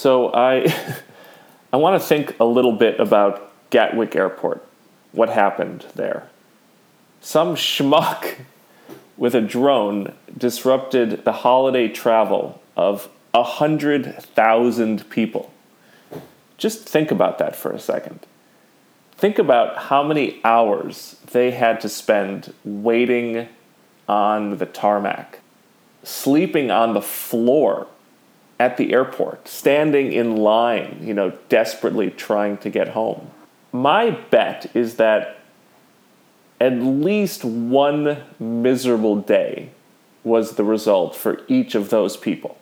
So I, I want to think a little bit about Gatwick Airport. What happened there? Some schmuck with a drone disrupted the holiday travel of a hundred thousand people. Just think about that for a second. Think about how many hours they had to spend waiting on the tarmac, sleeping on the floor at the airport, standing in line, you know, desperately trying to get home. My bet is that at least one miserable day was the result for each of those people.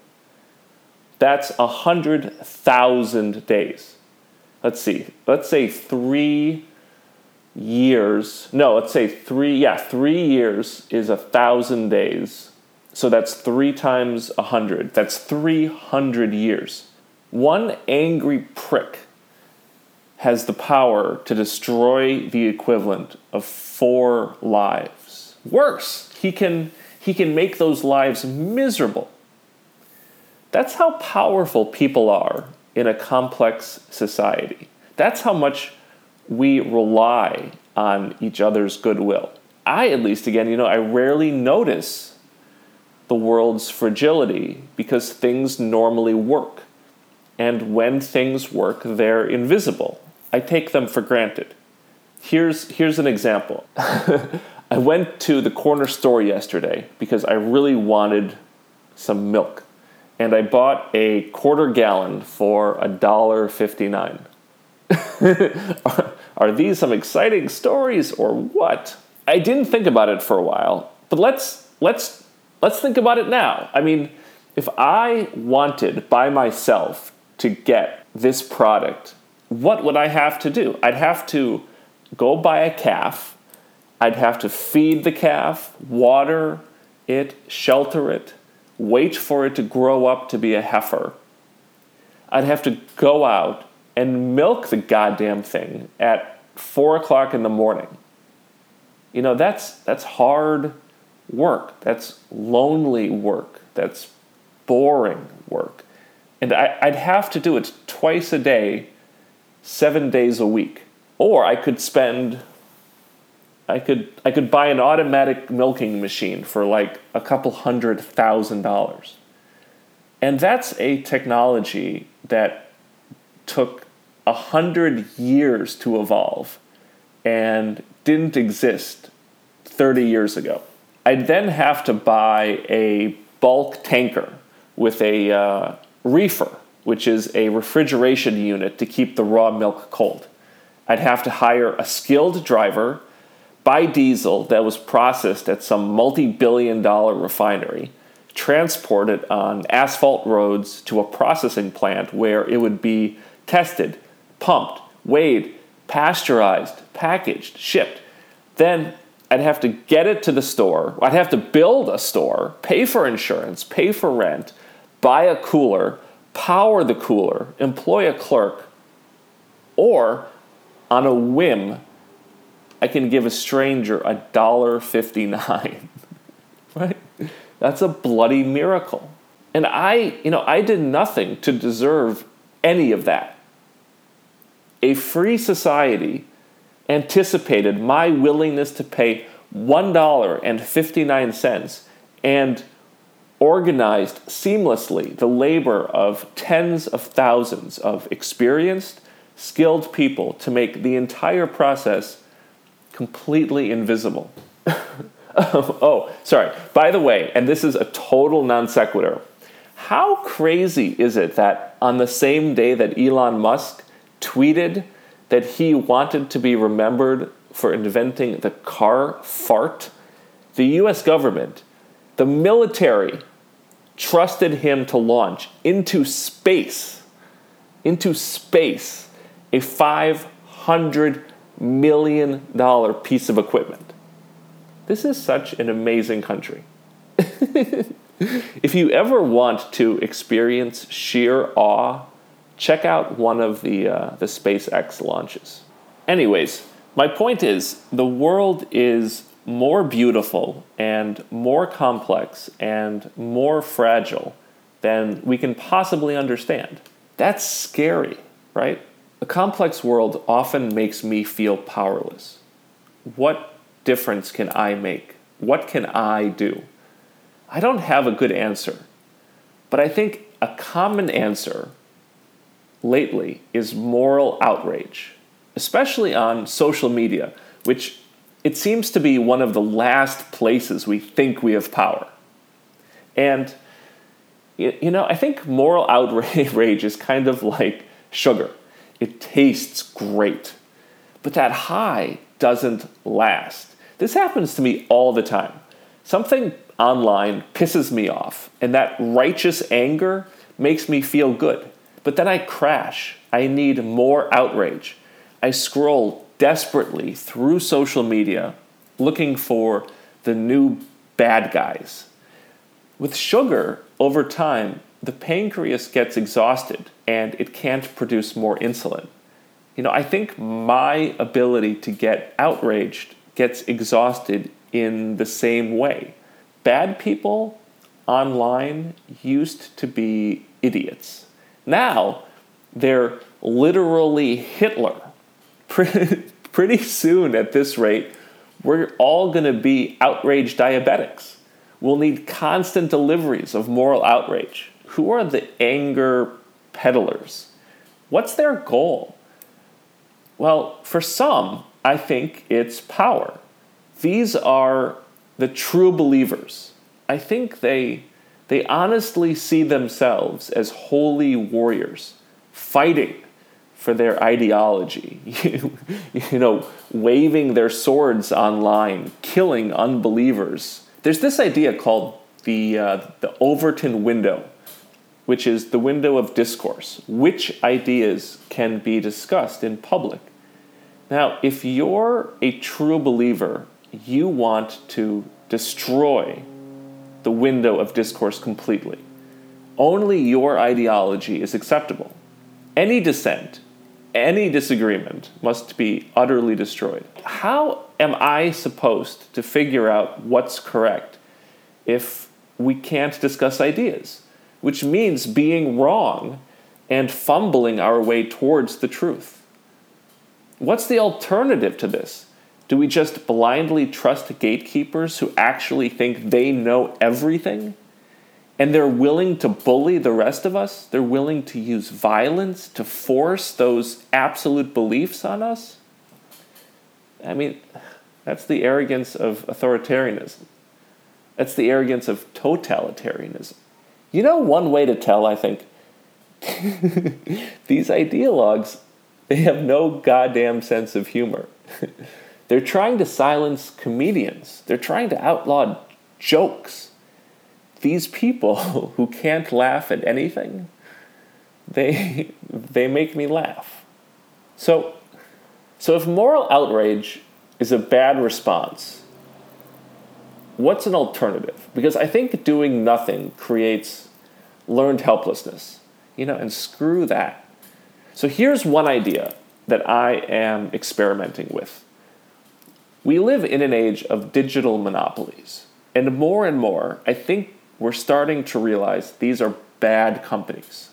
That's a hundred thousand days. Let's see. Let's say three years. No, let's say three. Yeah, three years is a thousand days. So that's three times a hundred. That's 300 years. One angry prick has the power to destroy the equivalent of four lives. Worse, he can, he can make those lives miserable. That's how powerful people are in a complex society. That's how much we rely on each other's goodwill. I, at least, again, you know, I rarely notice the world's fragility because things normally work. And when things work, they're invisible. I take them for granted. Here's, here's an example. I went to the corner store yesterday because I really wanted some milk and I bought a quarter gallon for a dollar fifty nine. Are these some exciting stories or what? I didn't think about it for a while, but let's let's let's think about it now. I mean, if I wanted by myself to get this product, what would I have to do? I'd have to go buy a calf. I'd have to feed the calf, water it, shelter it, wait for it to grow up to be a heifer. I'd have to go out and milk the goddamn thing at four o'clock in the morning. You know, that's that's hard work. That's lonely work. That's boring work. And I, would have to do it twice a day, seven days a week. Or I could spend I could I could buy an automatic milking machine for like a couple hundred thousand dollars. And that's a technology that took a hundred years to evolve and didn't exist 30 years ago. I'd then have to buy a bulk tanker with a uh, reefer, which is a refrigeration unit to keep the raw milk cold. I'd have to hire a skilled driver buy diesel that was processed at some multi billion dollar refinery, transport it on asphalt roads to a processing plant where it would be tested, pumped, weighed, pasteurized, packaged, shipped. Then I'd have to get it to the store. I'd have to build a store, pay for insurance, pay for rent, buy a cooler, power the cooler, employ a clerk, or on a whim, I can give a stranger a dollar fifty nine. right? That's a bloody miracle. And I, you know, I did nothing to deserve any of that. A free society anticipated my willingness to pay $1.59 and organized seamlessly the labor of tens of thousands of experienced, skilled people to make the entire process completely invisible. oh, sorry. By the way, and this is a total non sequitur. How crazy is it that on the same day that Elon Musk tweeted that he wanted to be remembered for inventing the car fart, the US government, the military, trusted him to launch into space, into space, a 500 million dollar piece of equipment. This is such an amazing country. if you ever want to experience sheer awe, check out one of the, uh, the SpaceX launches. Anyways, my point is the world is more beautiful and more complex and more fragile than we can possibly understand. That's scary, right? A complex world often makes me feel powerless. What difference can I make? What can I do? I don't have a good answer, but I think a common answer lately is moral outrage, especially on social media, which it seems to be one of the last places we think we have power. And, you know, I think moral outrage is kind of like sugar. It tastes great, but that high doesn't last. This happens to me all the time. Something online pisses me off, and that righteous anger makes me feel good. But then I crash. I need more outrage. I scroll desperately through social media looking for the new bad guys. With sugar, over time, the pancreas gets exhausted and it can't produce more insulin. You know, I think my ability to get outraged gets exhausted in the same way. Bad people online used to be idiots. Now, they're literally Hitler. Pretty soon, at this rate, we're all going to be outraged diabetics. We'll need constant deliveries of moral outrage. Who are the anger peddlers? What's their goal? Well, for some, I think it's power. These are the true believers. I think they, they honestly see themselves as holy warriors fighting for their ideology, you know, waving their swords online, killing unbelievers. There's this idea called the, uh, the Overton window, which is the window of discourse. Which ideas can be discussed in public? Now, if you're a true believer, you want to destroy the window of discourse completely. Only your ideology is acceptable. Any dissent, any disagreement must be utterly destroyed. How am I supposed to figure out what's correct if we can't discuss ideas? Which means being wrong and fumbling our way towards the truth. What's the alternative to this? Do we just blindly trust gatekeepers who actually think they know everything? And they're willing to bully the rest of us? They're willing to use violence to force those absolute beliefs on us? I mean, that's the arrogance of authoritarianism. That's the arrogance of totalitarianism. You know, one way to tell, I think, these ideologues, they have no goddamn sense of humor. They're trying to silence comedians, they're trying to outlaw jokes. These people who can't laugh at anything, they, they make me laugh. So, so if moral outrage is a bad response, what's an alternative? Because I think doing nothing creates learned helplessness, you know, and screw that. So here's one idea that I am experimenting with. We live in an age of digital monopolies, and more and more, I think we're starting to realize these are bad companies.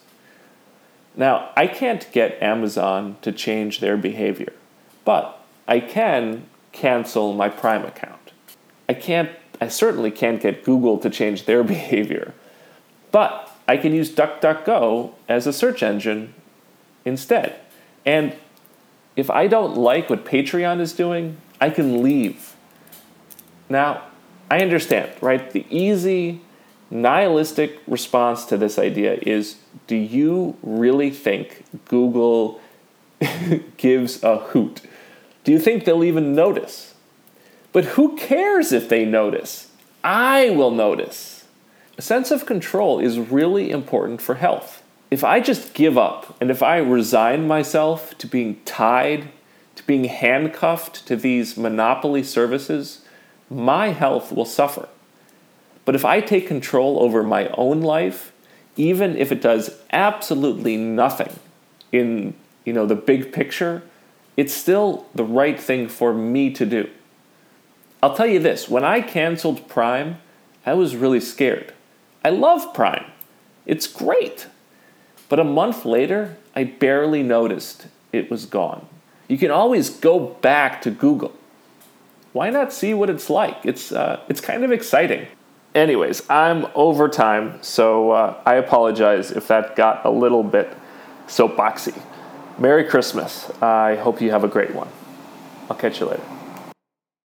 Now, I can't get Amazon to change their behavior, but I can cancel my Prime account. I can't I certainly can't get Google to change their behavior. But I can use DuckDuckGo as a search engine instead. And if I don't like what Patreon is doing, I can leave. Now, I understand, right? The easy, nihilistic response to this idea is do you really think Google gives a hoot? Do you think they'll even notice? But who cares if they notice? I will notice. A sense of control is really important for health. If I just give up and if I resign myself to being tied to being handcuffed to these monopoly services, my health will suffer. But if I take control over my own life, even if it does absolutely nothing in you know the big picture, it's still the right thing for me to do. I'll tell you this, when I canceled Prime, I was really scared. I love Prime. It's great. But a month later, I barely noticed it was gone. You can always go back to Google. Why not see what it's like? It's, uh, it's kind of exciting. Anyways, I'm over time, so uh, I apologize if that got a little bit soapboxy. Merry Christmas. I hope you have a great one. I'll catch you later.